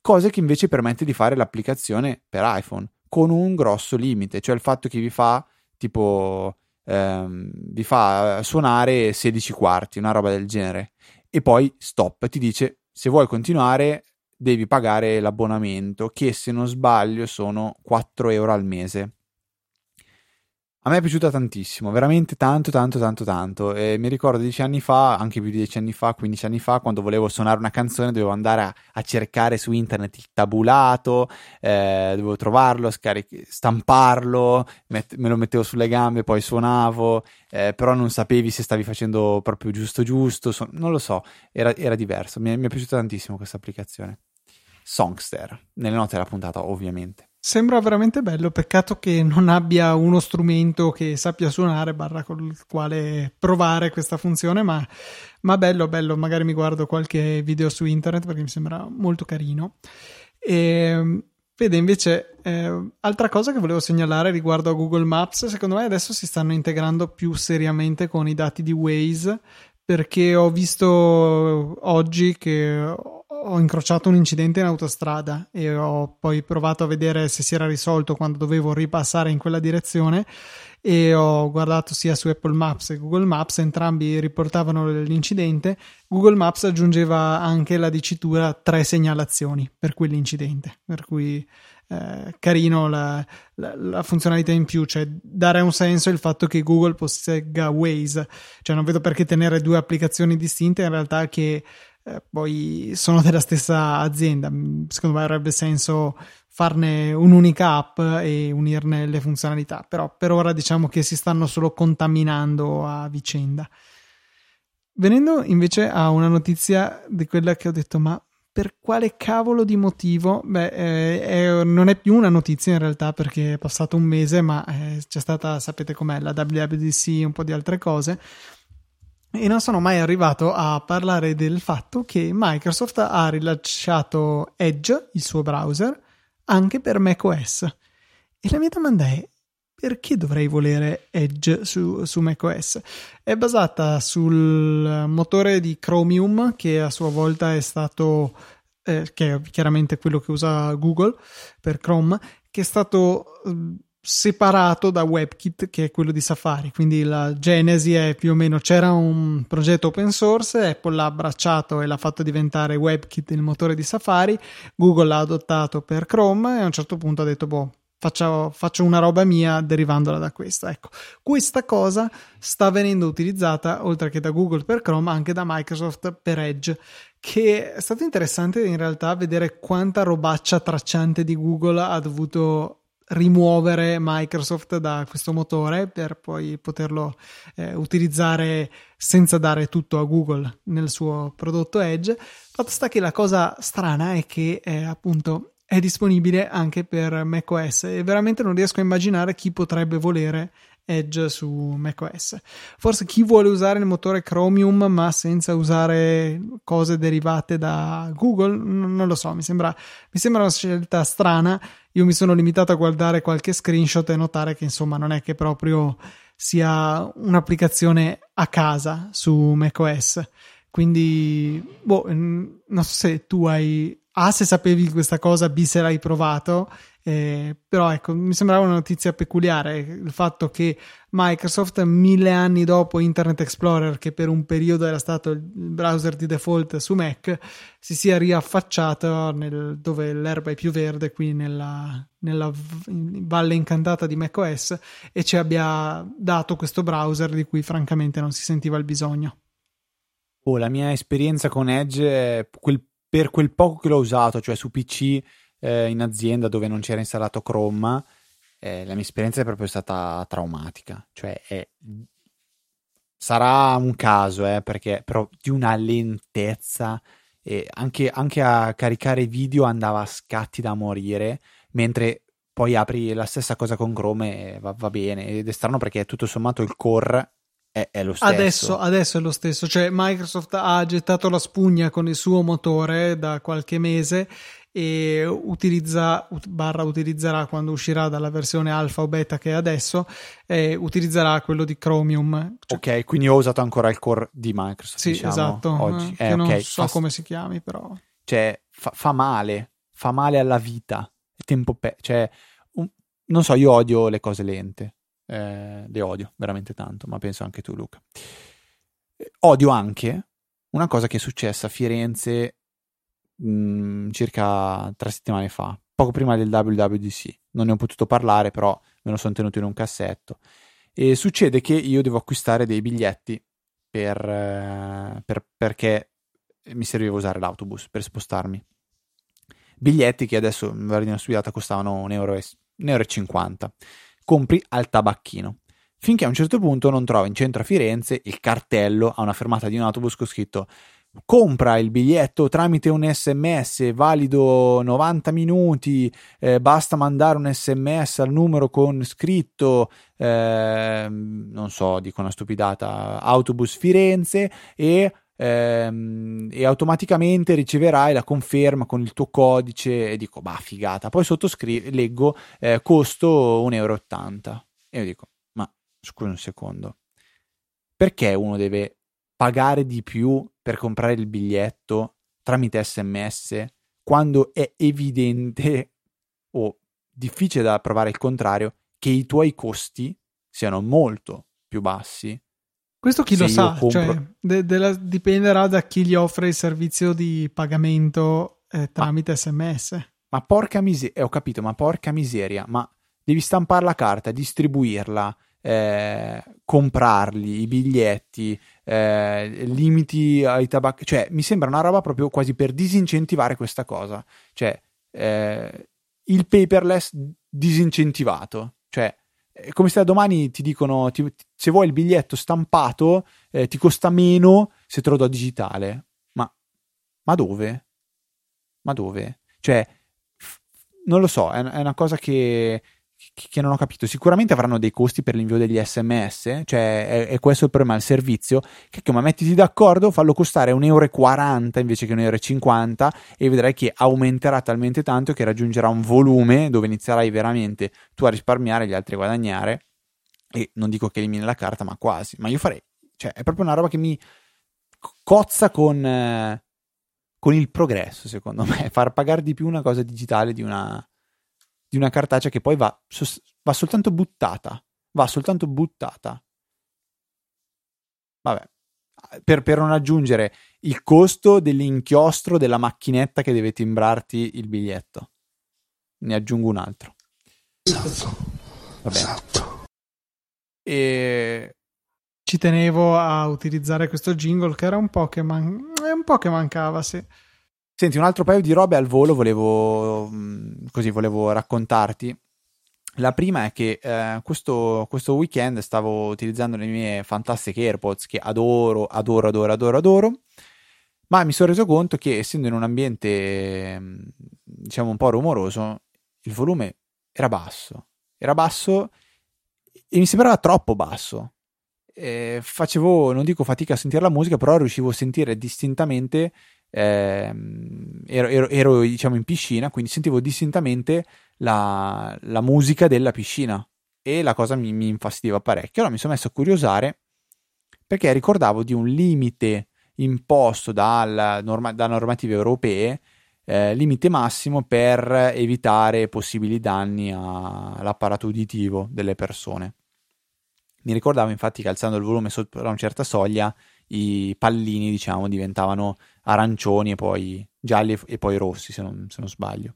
cose che invece permette di fare l'applicazione per iPhone con un grosso limite, cioè il fatto che vi fa tipo ehm, vi fa suonare 16 quarti, una roba del genere, e poi stop, ti dice se vuoi continuare devi pagare l'abbonamento che se non sbaglio sono 4 euro al mese a me è piaciuta tantissimo, veramente tanto, tanto, tanto, tanto. E mi ricordo dieci anni fa, anche più di dieci anni fa, quindici anni fa, quando volevo suonare una canzone, dovevo andare a, a cercare su internet il tabulato, eh, dovevo trovarlo, scaric- stamparlo, met- me lo mettevo sulle gambe, poi suonavo, eh, però non sapevi se stavi facendo proprio giusto, giusto, so- non lo so, era, era diverso. Mi è, mi è piaciuta tantissimo questa applicazione. Songster, nelle note della puntata, ovviamente. Sembra veramente bello, peccato che non abbia uno strumento che sappia suonare, barra col quale provare questa funzione, ma, ma bello, bello, magari mi guardo qualche video su internet perché mi sembra molto carino. E, vede invece, eh, altra cosa che volevo segnalare riguardo a Google Maps, secondo me adesso si stanno integrando più seriamente con i dati di Waze, perché ho visto oggi che ho incrociato un incidente in autostrada e ho poi provato a vedere se si era risolto quando dovevo ripassare in quella direzione e ho guardato sia su Apple Maps e Google Maps, entrambi riportavano l'incidente. Google Maps aggiungeva anche la dicitura tre segnalazioni per quell'incidente, per cui eh, carino la, la, la, funzionalità in più, cioè dare un senso il fatto che Google possegga Waze, cioè non vedo perché tenere due applicazioni distinte in realtà che eh, poi sono della stessa azienda. Mm, secondo me avrebbe senso farne un'unica app e unirne le funzionalità, però per ora diciamo che si stanno solo contaminando a vicenda. Venendo invece a una notizia di quella che ho detto, ma per quale cavolo di motivo? Beh, eh, è, non è più una notizia in realtà perché è passato un mese, ma eh, c'è stata, sapete com'è, la WWDC un po' di altre cose e non sono mai arrivato a parlare del fatto che Microsoft ha rilasciato Edge, il suo browser, anche per macOS. E la mia domanda è: perché dovrei volere Edge su, su macOS? È basata sul motore di Chromium, che a sua volta è stato, eh, che è chiaramente quello che usa Google per Chrome, che è stato separato da WebKit che è quello di Safari quindi la genesi è più o meno c'era un progetto open source Apple l'ha abbracciato e l'ha fatto diventare WebKit il motore di Safari Google l'ha adottato per Chrome e a un certo punto ha detto boh Faccio, faccio, una roba mia derivandola da questa. Ecco, questa cosa sta venendo utilizzata oltre che da Google per Chrome anche da Microsoft per Edge. Che è stato interessante in realtà vedere quanta robaccia tracciante di Google ha dovuto rimuovere Microsoft da questo motore per poi poterlo eh, utilizzare senza dare tutto a Google nel suo prodotto Edge. Fatto sta che la cosa strana è che eh, appunto è disponibile anche per macOS e veramente non riesco a immaginare chi potrebbe volere Edge su macOS. Forse chi vuole usare il motore Chromium ma senza usare cose derivate da Google, non lo so, mi sembra, mi sembra una scelta strana. Io mi sono limitato a guardare qualche screenshot e notare che insomma non è che proprio sia un'applicazione a casa su macOS. Quindi, boh, non so se tu hai a se sapevi questa cosa, B se l'hai provato, eh, però ecco, mi sembrava una notizia peculiare il fatto che Microsoft mille anni dopo Internet Explorer, che per un periodo era stato il browser di default su Mac, si sia riaffacciato nel, dove l'erba è più verde, qui nella, nella valle incantata di macOS, e ci abbia dato questo browser di cui francamente non si sentiva il bisogno. Oh, la mia esperienza con Edge è quel per quel poco che l'ho usato, cioè su PC eh, in azienda dove non c'era installato Chrome, eh, la mia esperienza è proprio stata traumatica. Cioè, è... sarà un caso, eh, perché però di una lentezza. E anche, anche a caricare video andava a scatti da morire, mentre poi apri la stessa cosa con Chrome e va, va bene. Ed è strano perché tutto sommato il core è, è, lo stesso. Adesso, adesso, è lo stesso, cioè Microsoft ha gettato la spugna con il suo motore da qualche mese e utilizza, barra utilizzerà quando uscirà dalla versione alfa o beta che è adesso, eh, utilizzerà quello di Chromium. Cioè, ok, quindi ho usato ancora il core di Microsoft. Sì, diciamo, esatto. Oggi. Eh, eh, non okay. so fa, come si chiami, però. Cioè, fa, fa male, fa male alla vita. Tempo pe- cioè, un, non so, io odio le cose lente eh, le odio veramente tanto, ma penso anche tu Luca. Eh, odio anche una cosa che è successa a Firenze mh, mm, circa tre settimane fa, poco prima del WWDC. Non ne ho potuto parlare, però me lo sono tenuto in un cassetto. E succede che io devo acquistare dei biglietti per, eh, per, perché mi serviva usare l'autobus per spostarmi. Biglietti che adesso, in verdina studiata, costavano 1,50 euro. 1,50 euro compri al tabacchino. Finché a un certo punto non trovi in centro a Firenze il cartello a una fermata di un autobus con scritto compra il biglietto tramite un sms valido 90 minuti eh, basta mandare un sms al numero con scritto eh, non so dico una stupidata autobus Firenze e ehm, e automaticamente riceverai la conferma con il tuo codice e dico bah figata poi sottoscrivo leggo eh, costo 1,80 euro e io dico ma scusa un secondo perché uno deve pagare di più per comprare il biglietto tramite sms quando è evidente o difficile da provare il contrario che i tuoi costi siano molto più bassi questo chi lo sa, compro... cioè, de- de- dipenderà da chi gli offre il servizio di pagamento eh, tramite ma, sms. Ma porca miseria, eh, ho capito, ma porca miseria, ma devi stampare la carta, distribuirla, eh, comprarli, i biglietti, eh, limiti ai tabacchi, cioè mi sembra una roba proprio quasi per disincentivare questa cosa, cioè eh, il paperless disincentivato, cioè come se da domani ti dicono ti, se vuoi il biglietto stampato eh, ti costa meno se te lo do digitale. Ma, ma dove? Ma dove? Cioè, non lo so, è, è una cosa che, che, non ho capito. Sicuramente avranno dei costi per l'invio degli sms, cioè è, è questo il problema, il servizio. Che ma mettiti d'accordo, fallo costare 1,40 euro invece che 1,50 euro e vedrai che aumenterà talmente tanto che raggiungerà un volume dove inizierai veramente tu a risparmiare gli altri a guadagnare. E non dico che elimini la carta, ma quasi. Ma io farei, cioè è proprio una roba che mi cozza con, eh, con il progresso, secondo me. Far pagare di più una cosa digitale di una di una cartacea che poi va, va soltanto buttata. Va soltanto buttata. Vabbè. Per, per, non aggiungere il costo dell'inchiostro della macchinetta che deve timbrarti il biglietto. Ne aggiungo un altro. Esatto. Esatto. E ci tenevo a utilizzare questo jingle che era un po' che, man- un po che mancava, sì. Senti, un altro paio di robe al volo volevo, mm, così, volevo raccontarti. La prima è che eh, questo, questo, weekend stavo utilizzando le mie fantastiche AirPods che adoro, adoro, adoro, adoro, adoro, ma mi sono reso conto che essendo in un ambiente, mm, diciamo, un po' rumoroso, il volume era basso. Era basso e mi sembrava troppo basso. E facevo, non dico fatica a sentire la musica, però riuscivo a sentire distintamente. Eh, ero, ero, ero, diciamo in piscina, quindi sentivo distintamente la, la musica della piscina e la cosa mi, mi infastidiva parecchio. Allora mi sono messo a curiosare perché ricordavo di un limite imposto dal, norma, da normative europee, eh, limite massimo per evitare possibili danni all'apparato uditivo delle persone. Mi ricordavo infatti che alzando il volume sopra una certa soglia i pallini diciamo diventavano arancioni e poi gialli e poi rossi se non, se non sbaglio.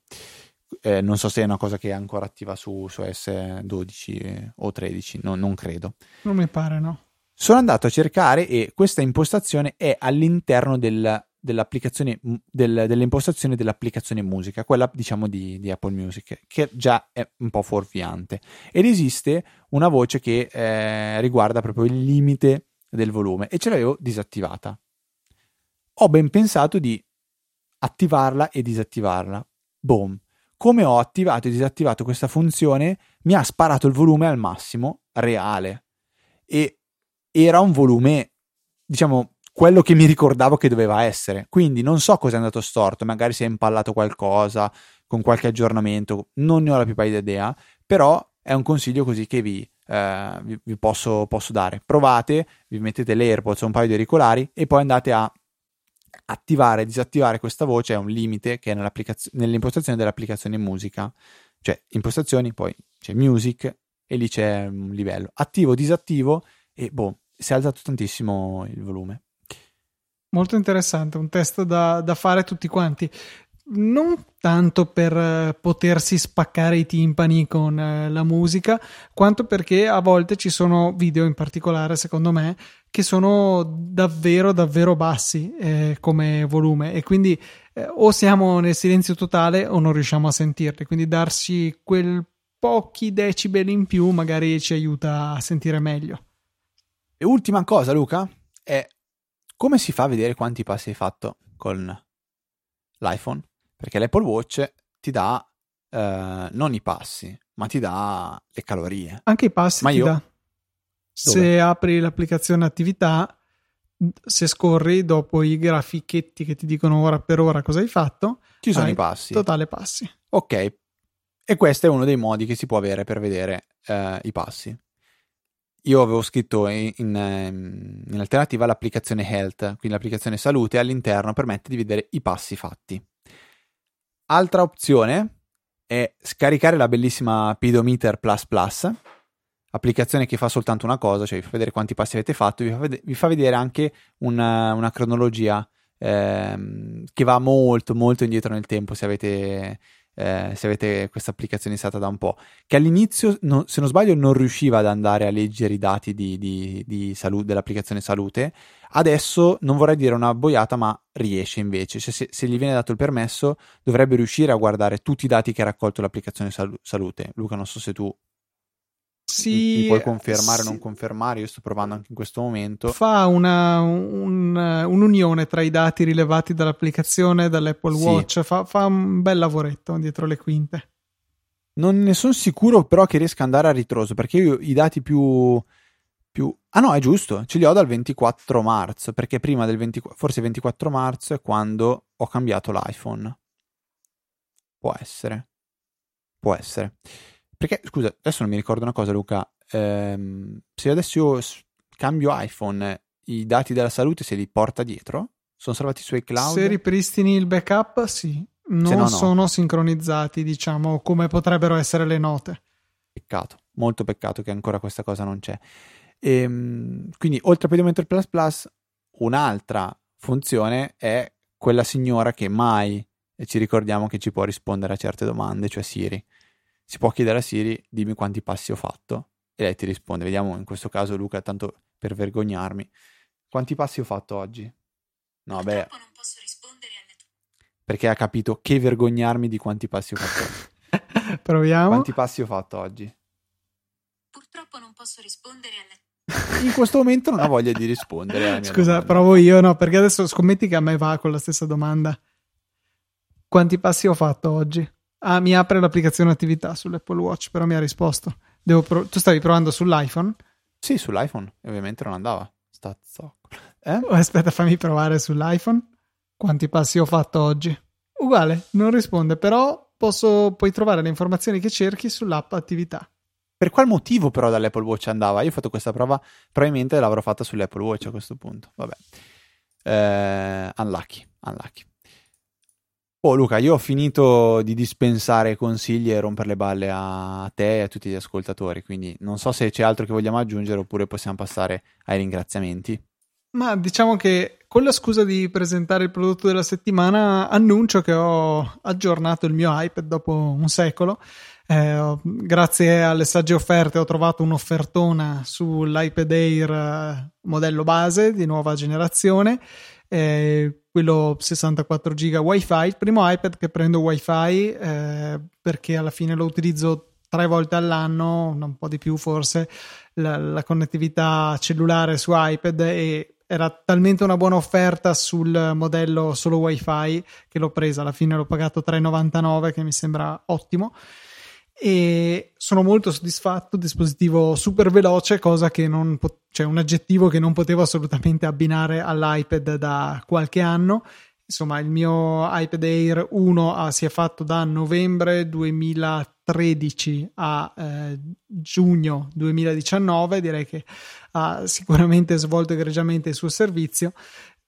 Eh, non so se è una cosa che è ancora attiva su, su S12 o 13, no, non credo. Non mi pare, no. Sono andato a cercare e questa impostazione è all'interno del, dell'applicazione, del, dell'impostazione dell'applicazione musica, quella diciamo di, di, Apple Music, che già è un po' fuorviante. Ed esiste una voce che eh, riguarda proprio il limite del volume e ce l'avevo disattivata. Ho ben pensato di attivarla e disattivarla. Boom. Come ho attivato e disattivato questa funzione, mi ha sparato il volume al massimo reale. E era un volume, diciamo, quello che mi ricordavo che doveva essere. Quindi non so cosa è andato storto, magari si è impallato qualcosa con qualche aggiornamento, non ne ho la più pallida idea, però è un consiglio così che vi, eh, vi, posso, posso, dare. Provate, vi mettete l'AirPods o un paio di auricolari e poi andate a attivare e disattivare questa voce, è un limite che è nell'impostazione dell'applicazione musica, cioè impostazioni, poi c'è music e lì c'è un livello. Attivo, disattivo e boh, si è alzato tantissimo il volume. Molto interessante, un test da, da fare tutti quanti. Non tanto per eh, potersi spaccare i timpani con eh, la musica, quanto perché a volte ci sono video, in particolare secondo me, che sono davvero, davvero bassi eh, come volume e quindi eh, o siamo nel silenzio totale o non riusciamo a sentirli. Quindi darci quel pochi decibel in più magari ci aiuta a sentire meglio. E ultima cosa, Luca, è come si fa a vedere quanti passi hai fatto con l'iPhone? Perché l'Apple Watch ti dà eh, non i passi, ma ti dà le calorie. Anche i passi ma io... dà. Se apri l'applicazione attività, se scorri dopo i grafichetti che ti dicono ora per ora cosa hai fatto, ci sono i passi. Totale passi. Ok. E questo è uno dei modi che si può avere per vedere eh, i passi io avevo scritto in, in, ehm, in, alternativa l'applicazione Health, quindi l'applicazione Salute all'interno permette di vedere i passi fatti. Altra opzione è scaricare la bellissima Pedometer Plus Plus, applicazione che fa soltanto una cosa, cioè vi fa vedere quanti passi avete fatto, vi fa vedere, vi fa vedere anche una, una cronologia ehm, che va molto molto indietro nel tempo se avete eh, se avete questa applicazione installata da un po', che all'inizio, no, se non sbaglio, non riusciva ad andare a leggere i dati di, di, di salu- dell'applicazione salute. Adesso non vorrei dire una boiata, ma riesce invece. Cioè, se, se, gli viene dato il permesso, dovrebbe riuscire a guardare tutti i dati che ha raccolto l'applicazione sal- salute. Luca, non so se tu sì, mi puoi confermare o sì. non confermare? Io sto provando anche in questo momento. Fa una, un, un'unione tra i dati rilevati dall'applicazione dall'Apple Watch. Sì. Fa, fa, un bel lavoretto dietro le quinte. Non ne sono sicuro, però, che riesca ad andare a ritroso perché io i dati più. più... Ah, no, è giusto, ce li ho dal 24 marzo. Perché prima del 20, forse 24 marzo è quando ho cambiato l'iPhone. Può essere. Può essere. Perché, scusa, adesso non mi ricordo una cosa, Luca. Ehm, se adesso io cambio iPhone, i dati della salute se li porta dietro? Sono salvati sui cloud? Se ripristini il backup, sì. Non no, no. sono sincronizzati, diciamo, come potrebbero essere le note. Peccato, molto peccato che ancora questa cosa non c'è. Ehm, quindi, oltre a Pedometer Plus Plus, un'altra funzione è quella signora che mai ci ricordiamo che ci può rispondere a certe domande, cioè Siri si può chiedere a Siri dimmi quanti passi ho fatto e lei ti risponde. Vediamo in questo caso Luca, tanto per vergognarmi. Quanti passi ho fatto oggi? No, beh. Non posso rispondere alle tue. Perché ha capito che vergognarmi di quanti passi ho fatto. Proviamo. Quanti passi ho fatto oggi? Purtroppo non posso rispondere alle in questo momento non ha voglia di rispondere. Scusa, domanda. provo io, no? Perché adesso scommetti che a me va con la stessa domanda. Quanti passi ho fatto oggi? Ah, mi apre l'applicazione attività sull'Apple Watch, però mi ha risposto. Devo pro- tu stavi provando sull'iPhone? Sì, sull'iPhone, ovviamente non andava. Sta zoccolo. Eh? Oh, aspetta, fammi provare sull'iPhone. Quanti passi ho fatto oggi? Uguale, non risponde, però posso, puoi trovare le informazioni che cerchi sull'app attività. Per qual motivo però dall'Apple Watch andava? Io ho fatto questa prova, probabilmente l'avrò fatta sull'Apple Watch a questo punto. Vabbè. Eh, unlucky, unlucky. Oh Luca, io ho finito di dispensare consigli e rompere le balle a te e a tutti gli ascoltatori, quindi non so se c'è altro che vogliamo aggiungere oppure possiamo passare ai ringraziamenti. Ma diciamo che con la scusa di presentare il prodotto della settimana annuncio che ho aggiornato il mio iPad dopo un secolo. Eh, grazie alle sagge offerte ho trovato un'offertona sull'iPad Air eh, modello base di nuova generazione eh, quello 64 giga wifi il primo iPad che prendo wifi eh, perché alla fine lo utilizzo tre volte all'anno un po' di più forse la, la connettività cellulare su iPad e era talmente una buona offerta sul modello solo wifi che l'ho presa. Alla fine l'ho pagato 3,99 che mi sembra ottimo e sono molto soddisfatto, dispositivo super veloce, cosa che non po- cioè un aggettivo che non potevo assolutamente abbinare all'iPad da qualche anno. Insomma, il mio iPad Air 1 ah, si è fatto da novembre 2013 a eh, giugno 2019, direi che ha sicuramente svolto egregiamente il suo servizio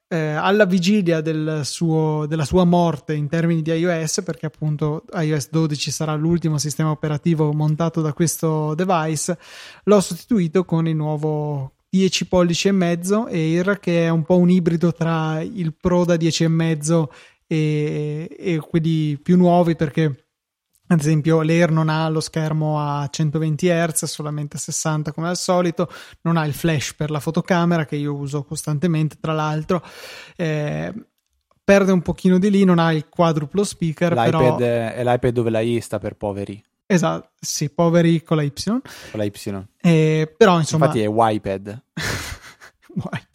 eh, alla vigilia del suo, della sua morte in termini di iOS, perché appunto iOS 12 sarà l'ultimo sistema operativo montato da questo device, l'ho sostituito con il nuovo 10 pollici e mezzo Air, che è un po' un ibrido tra il Pro da 10 e mezzo e, quelli più nuovi, perché ad esempio, l'Air non ha lo schermo a 120 Hz, solamente a 60 come al solito, non ha il flash per la fotocamera che io uso costantemente, tra l'altro. Eh, perde un pochino di lì, non ha il quadruplo speaker. L'iPad però... è l'iPad dove la I sta per poveri. Esatto, sì, poveri con la Y. Con la Y. Eh, però insomma... Infatti è YPad.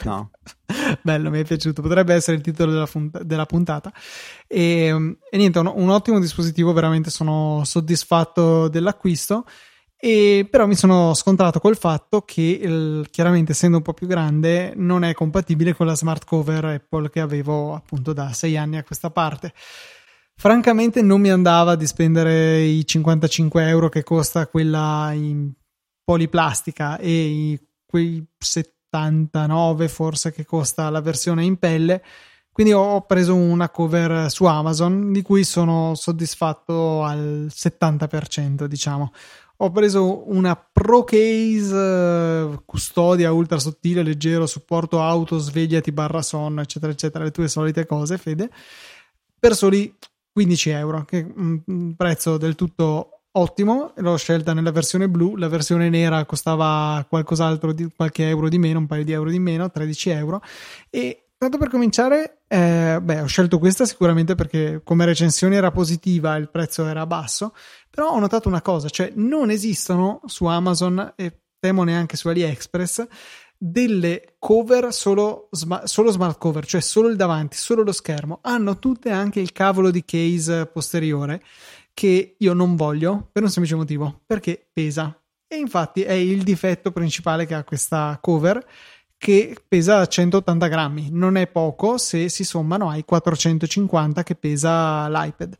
No. Bello, mi è piaciuto. Potrebbe essere il titolo della, fun- della puntata. E, e niente, un, un, ottimo dispositivo. Veramente sono soddisfatto dell'acquisto. E però mi sono scontrato col fatto che il, chiaramente essendo un po' più grande non è compatibile con la smart cover Apple che avevo appunto da sei anni a questa parte. Francamente non mi andava di spendere i 55 euro che costa quella in poliplastica e i, quei 70 79 forse che costa la versione in pelle. Quindi ho preso una cover su Amazon di cui sono soddisfatto al 70% diciamo. Ho preso una Pro Case eh, custodia ultra sottile leggero supporto auto svegliati barra sonno eccetera eccetera le tue solite cose Fede per soli 15 euro che è un prezzo del tutto ottimo, l'ho scelta nella versione blu, la versione nera costava qualcos'altro di qualche euro di meno, un paio di euro di meno, 13 euro. E tanto per cominciare, eh, beh, ho scelto questa sicuramente perché come recensione era positiva, il prezzo era basso, però ho notato una cosa, cioè non esistono su Amazon e temo neanche su AliExpress delle cover solo, solo smart cover, cioè solo il davanti, solo lo schermo, hanno tutte anche il cavolo di case posteriore che io non voglio per un semplice motivo, perché pesa. E infatti è il difetto principale che ha questa cover che pesa 180 grammi, non è poco se si sommano ai 450 che pesa l'iPad.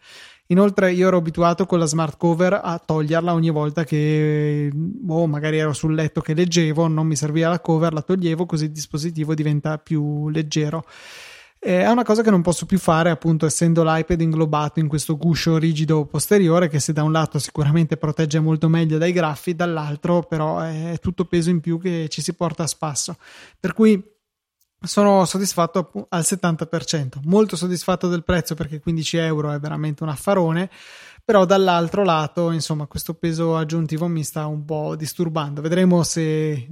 Inoltre io ero abituato con la smart cover a toglierla ogni volta che boh, magari ero sul letto che leggevo, non mi serviva la cover, la toglievo così il dispositivo diventa più leggero. Eh, è una cosa che non posso più fare, appunto, essendo l'iPad inglobato in questo guscio rigido posteriore, che se da un lato sicuramente protegge molto meglio dai graffi, dall'altro però è tutto peso in più che ci si porta a spasso. Per cui sono soddisfatto al 70%, molto soddisfatto del prezzo perché 15 euro è veramente un affarone, però dall'altro lato, insomma, questo peso aggiuntivo mi sta un po' disturbando. Vedremo se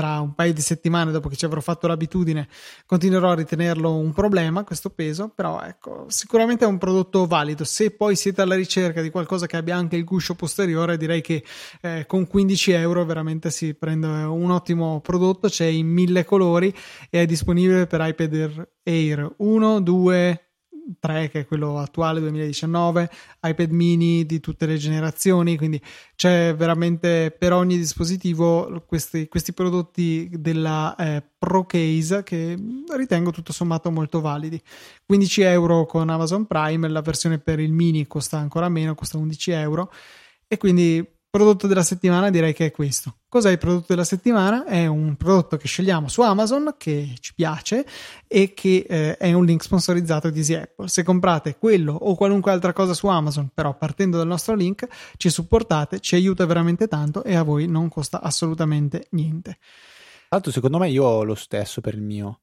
tra un paio di settimane dopo che ci avrò fatto l'abitudine continuerò a ritenerlo un problema questo peso però ecco sicuramente è un prodotto valido. Se poi siete alla ricerca di qualcosa che abbia anche il guscio posteriore direi che eh, con 15 euro veramente si prende un ottimo prodotto c'è in mille colori e è disponibile per iPad Air 1, 2 3 che è quello attuale 2019, iPad mini di tutte le generazioni, quindi c'è veramente per ogni dispositivo questi, questi prodotti della eh, Pro Case che ritengo tutto sommato molto validi. 15 euro con Amazon Prime, la versione per il mini costa ancora meno, costa 11 euro e quindi prodotto della settimana direi che è questo. Cos'è il prodotto della settimana? È un prodotto che scegliamo su Amazon che ci piace e che eh, è un link sponsorizzato di Easy Apple. Se comprate quello o qualunque altra cosa su Amazon, però partendo dal nostro link, ci supportate, ci aiuta veramente tanto e a voi non costa assolutamente niente. Tra l'altro, secondo me io ho lo stesso per il mio.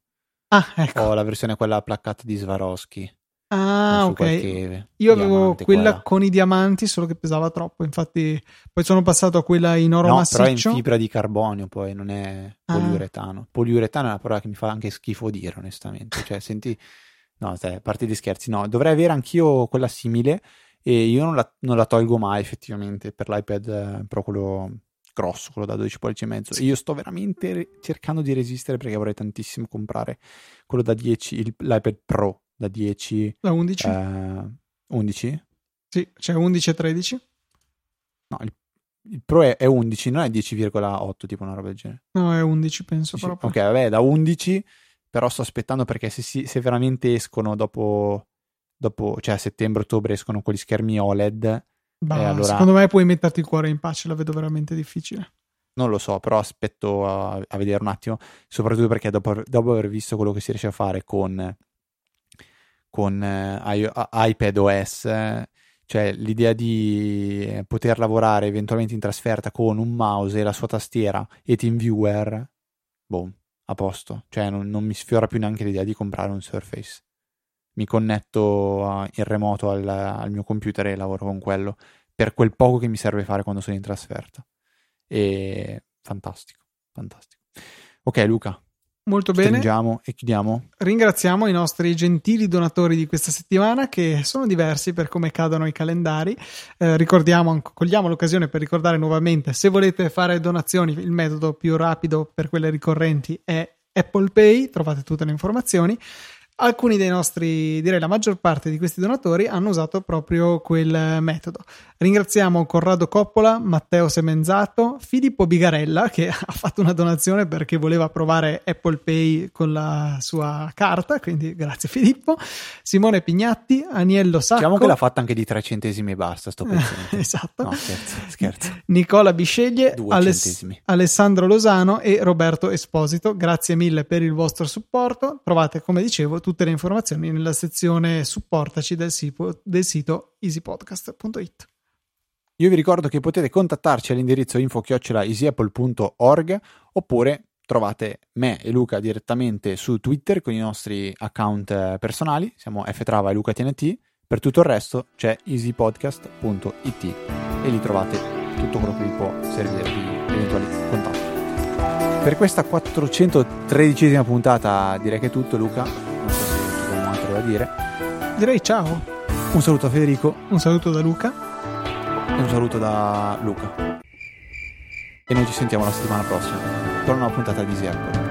Ah, ecco. Ho la versione quella placcata di Swarovski. Ah, ok. Io avevo quella qua. con i diamanti, solo che pesava troppo. Infatti, poi sono passato a quella in oro No, però è in massiccio. fibra di carbonio, poi non è Ah. poliuretano. Poliuretano è una parola che mi fa anche schifo dire, onestamente. Cioè, senti, no, a parte di scherzi, no, dovrei avere anch'io quella simile e io non la, non la tolgo mai effettivamente per l'iPad eh, Pro, quello grosso, quello da 12 pollici e mezzo. Io sto veramente cercando di resistere perché vorrei tantissimo comprare quello da 10, il- l'iPad Pro da 10, La 11? eh, 11? Sì, c'è 11 e 13. No, il, il Pro è, è 11, non è 10,8, tipo una roba del genere. No, è 11, penso Sì, sì. proprio. Ok, vabbè, da 11, però sto aspettando perché se, si- se veramente escono dopo, dopo, cioè a settembre-ottobre escono quegli schermi OLED, Bah, Eh, allora- Secondo me puoi metterti il cuore in pace, la vedo veramente difficile. non lo so, però aspetto a, a vedere un attimo, soprattutto perché dopo, dopo aver visto quello che si riesce a fare con, con eh, iPad OS, cioè l'idea di eh, poter lavorare eventualmente in trasferta con un mouse e la sua tastiera e TeamViewer, boh, a posto, cioè non, non mi sfiora più neanche l'idea di comprare un Surface. Mi connetto in remoto al, al mio computer e lavoro con quello per quel poco che mi serve fare quando sono in trasferta. E fantastico, fantastico. Ok, Luca, Molto bene. stringiamo e chiudiamo. Ringraziamo i nostri gentili donatori di questa settimana che sono diversi per come cadono i calendari. Eh, ricordiamo, cogliamo l'occasione per ricordare nuovamente, se volete fare donazioni, il metodo più rapido per quelle ricorrenti è Apple Pay, trovate tutte le informazioni. Alcuni dei nostri, direi la maggior parte di questi donatori hanno usato proprio quel metodo. Ringraziamo Corrado Coppola, Matteo Semenzato, Filippo Bigarella che ha fatto una donazione perché voleva provare Apple Pay con la sua carta, quindi grazie Filippo, Simone Pignatti, Aniello Sacco. Diciamo che l'ha fatta anche di 3 centesimi e basta, sto pezzente. esatto. No, scherzo, scherzo. Nicola Bisceglie, Aless-. Alessandro Losano e Roberto Esposito. Grazie mille per il vostro supporto. Trovate, come dicevo, tutte le informazioni nella sezione supportaci del, sito- del sito easypodcast.it. Io vi ricordo che potete contattarci all'indirizzo info-easyapple.org oppure trovate me e Luca direttamente su Twitter con i nostri account eh, personali, siamo ftrava e lucatnt, per tutto il resto c'è easypodcast.it e lì trovate tutto quello che vi può servire di eventuali contatti. Per questa 413esima puntata direi che è tutto Luca, da dire. Direi ciao. Un saluto a Federico Un saluto da Luca. e un saluto da Luca. E noi ci sentiamo la settimana prossima per una puntata di Apple.